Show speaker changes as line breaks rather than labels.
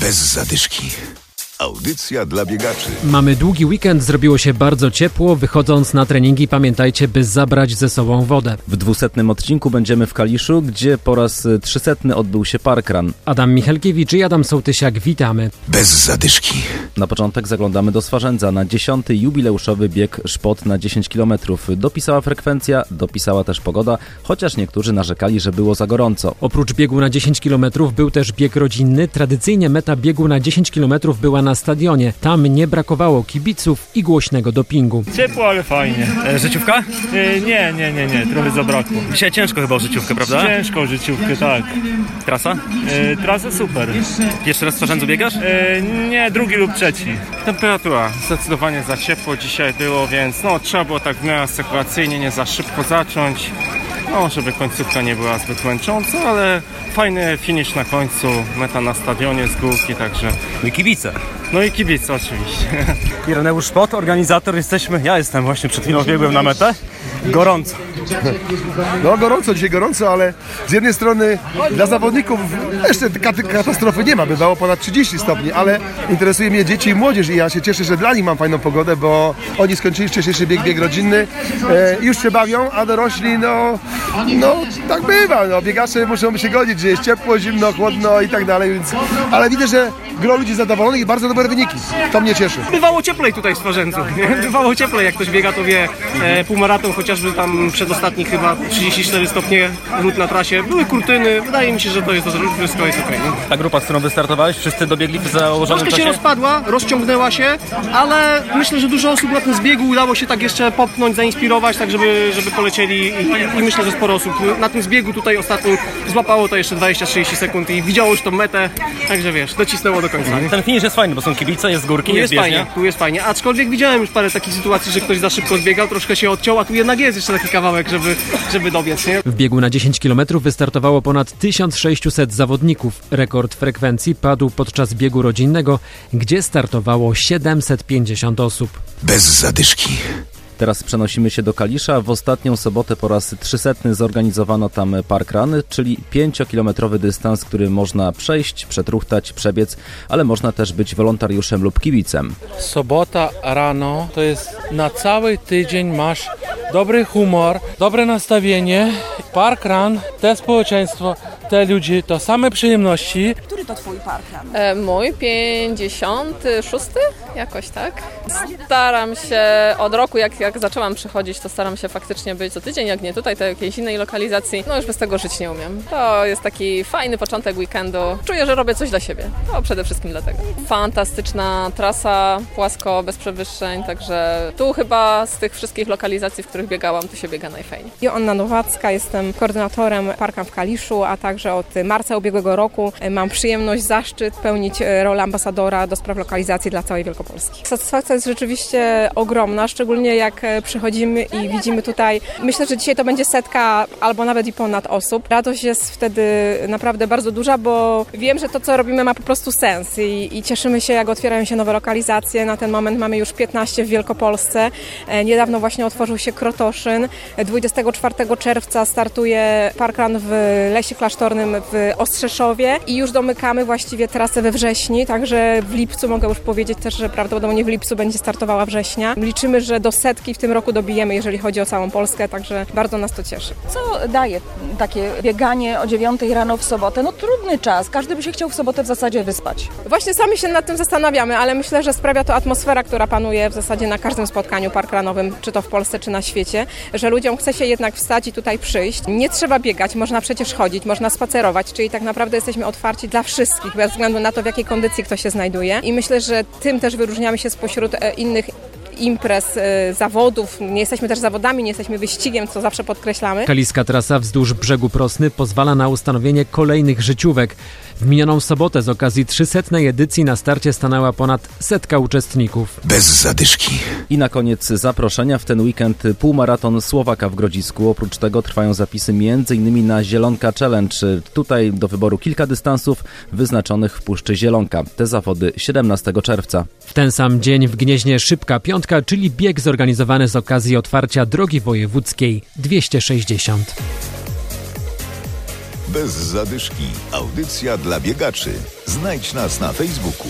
Bez zadyszki. Audycja dla biegaczy.
Mamy długi weekend, zrobiło się bardzo ciepło. Wychodząc na treningi, pamiętajcie, by zabrać ze sobą wodę.
W dwusetnym odcinku będziemy w Kaliszu, gdzie po raz trzysetny odbył się parkran.
Adam Michalkiewicz i Adam Sołtysiak, witamy.
Bez zadyszki.
Na początek zaglądamy do Swarzędza na dziesiąty jubileuszowy bieg Szpot na 10 km. Dopisała frekwencja, dopisała też pogoda, chociaż niektórzy narzekali, że było za gorąco.
Oprócz biegu na 10 km był też bieg rodzinny. Tradycyjnie meta biegu na 10 km była na stadionie. Tam nie brakowało kibiców i głośnego dopingu.
Ciepło, ale fajnie.
E, życiówka?
E, nie, nie, nie, nie, trochę zabrakło.
Dzisiaj ciężko chyba o życiówkę, prawda?
Ciężko życiówkę, tak.
Trasa?
E, trasa super.
Jeszcze raz w Swarzędzu biegasz?
E, nie, drugi lub trzeci.
Temperatura zdecydowanie za ciepło dzisiaj było, więc no trzeba było tak w miarę sekuracyjnie, nie za szybko zacząć. No, żeby końcówka nie była zbyt męcząca, ale fajny finish na końcu, meta na stadionie z górki, także
No i kibice.
No i kibice oczywiście.
Ireneusz Szpot, organizator, jesteśmy, ja jestem właśnie przed chwilą biegłem na metę. Gorąco.
No gorąco, dzisiaj gorąco, ale z jednej strony dla zawodników jeszcze kat- katastrofy nie ma, bywało ponad 30 stopni, ale interesuje mnie dzieci i młodzież i ja się cieszę, że dla nich mam fajną pogodę, bo oni skończyli wcześniejszy bieg, bieg rodzinny, e, już się bawią, a dorośli no, no tak bywa, no biegacze muszą się godzić, że jest ciepło, zimno, chłodno i tak dalej, więc, ale widzę, że gro ludzi zadowolonych i bardzo dobre wyniki, to mnie cieszy.
Bywało cieplej tutaj w Swarzędzu. Bywało cieplej, jak ktoś biega, to wie. E, półmaraton chociażby tam przedostatni chyba 34 stopnie lód na trasie. Były kurtyny. Wydaje mi się, że to jest wszystko jest okej. no.
Ta grupa, z którą wystartowałeś, wszyscy dobiegli w założonym
Troszkę się rozpadła, rozciągnęła się, ale myślę, że dużo osób na tym zbiegu udało się tak jeszcze popchnąć, zainspirować, tak żeby, żeby polecieli i, i myślę, że sporo osób na tym zbiegu tutaj ostatnim złapało to jeszcze 20-30 sekund i widziało już tą metę, także wiesz, docisnęło do końca. nie?
Ten finish jest fajny, bo są kibice, jest z górki,
Tu
jest,
jest fajnie, tu jest fajnie. Aczkolwiek widziałem już parę takich sytuacji, że ktoś za szybko zbiegał, troszkę się odciął, a tu jednak jest jeszcze taki kawałek, żeby, żeby dobiec, nie?
W biegu na 10 km wystartowało ponad 1600 zawodników. Rekord frekwencji padł podczas biegu rodzinnego, gdzie startowało 750 osób.
Bez zadyszki.
Teraz przenosimy się do Kalisza. W ostatnią sobotę po raz trzysetny zorganizowano tam parkran, czyli 5-kilometrowy dystans, który można przejść, przetruchtać, przebiec, ale można też być wolontariuszem lub kibicem.
Sobota rano to jest na cały tydzień masz dobry humor, dobre nastawienie, parkrun, te społeczeństwo, te ludzi, to same przyjemności.
Który to twój parkran?
E, mój 56 jakoś tak. Staram się od roku, jak, jak zaczęłam przychodzić, to staram się faktycznie być co tydzień, jak nie tutaj, to jakiejś innej lokalizacji. No już bez tego żyć nie umiem. To jest taki fajny początek weekendu. Czuję, że robię coś dla siebie. To przede wszystkim dlatego. Fantastyczna trasa, płasko, bez przewyższeń, także tu chyba z tych wszystkich lokalizacji, w których biegałam, tu się biega najfajniej.
Joanna Nowacka, jestem koordynatorem Parka w Kaliszu, a także od marca ubiegłego roku mam przyjemność, zaszczyt pełnić e, rolę ambasadora do spraw lokalizacji dla całej Wielkopolski. Satysfakcja jest rzeczywiście ogromna, szczególnie jak e, przychodzimy i widzimy tutaj, myślę, że dzisiaj to będzie setka albo nawet i ponad osób. Radość jest wtedy naprawdę bardzo duża, bo wiem, że to, co robimy ma po prostu sens i, i cieszymy się, jak otwierają się nowe lokalizacje. Na ten moment mamy już 15 w Wielkopolsce. E, Niedawno właśnie otworzył się Krotoszyn. 24 czerwca startuje parkrun w Lesie Klasztornym w Ostrzeszowie i już domykamy właściwie trasę we wrześni, także w lipcu mogę już powiedzieć też, że prawdopodobnie w lipcu będzie startowała września. Liczymy, że do setki w tym roku dobijemy, jeżeli chodzi o całą Polskę, także bardzo nas to cieszy.
Co daje takie bieganie o 9 rano w sobotę? No trudny czas, każdy by się chciał w sobotę w zasadzie wyspać.
Właśnie sami się nad tym zastanawiamy, ale myślę, że sprawia to atmosfera, która panuje w zasadzie na każdym spotkaniu parkranowym, czy to w Polsce, czy na świecie, że ludziom chce się jednak wstać i tutaj przyjść. Nie trzeba biegać, można przecież chodzić, można spacerować, czyli tak naprawdę jesteśmy otwarci dla wszystkich, bez względu na to, w jakiej kondycji ktoś się znajduje. I myślę, że tym też wyróżniamy się spośród e, innych imprez, e, zawodów. Nie jesteśmy też zawodami, nie jesteśmy wyścigiem, co zawsze podkreślamy.
Kaliska trasa wzdłuż brzegu Prosny pozwala na ustanowienie kolejnych życiówek. W minioną sobotę z okazji 300. edycji na starcie stanęła ponad setka uczestników.
Bez zadyszki.
I na koniec zaproszenia w ten weekend półmaraton Słowaka w Grodzisku. Oprócz tego trwają zapisy m.in. na Zielonka Challenge. Tutaj do wyboru kilka dystansów wyznaczonych w Puszczy Zielonka. Te zawody 17 czerwca.
W ten sam dzień w Gnieźnie Szybka Piątka, czyli bieg zorganizowany z okazji otwarcia drogi wojewódzkiej 260.
Bez zadyszki. Audycja dla biegaczy. Znajdź nas na Facebooku.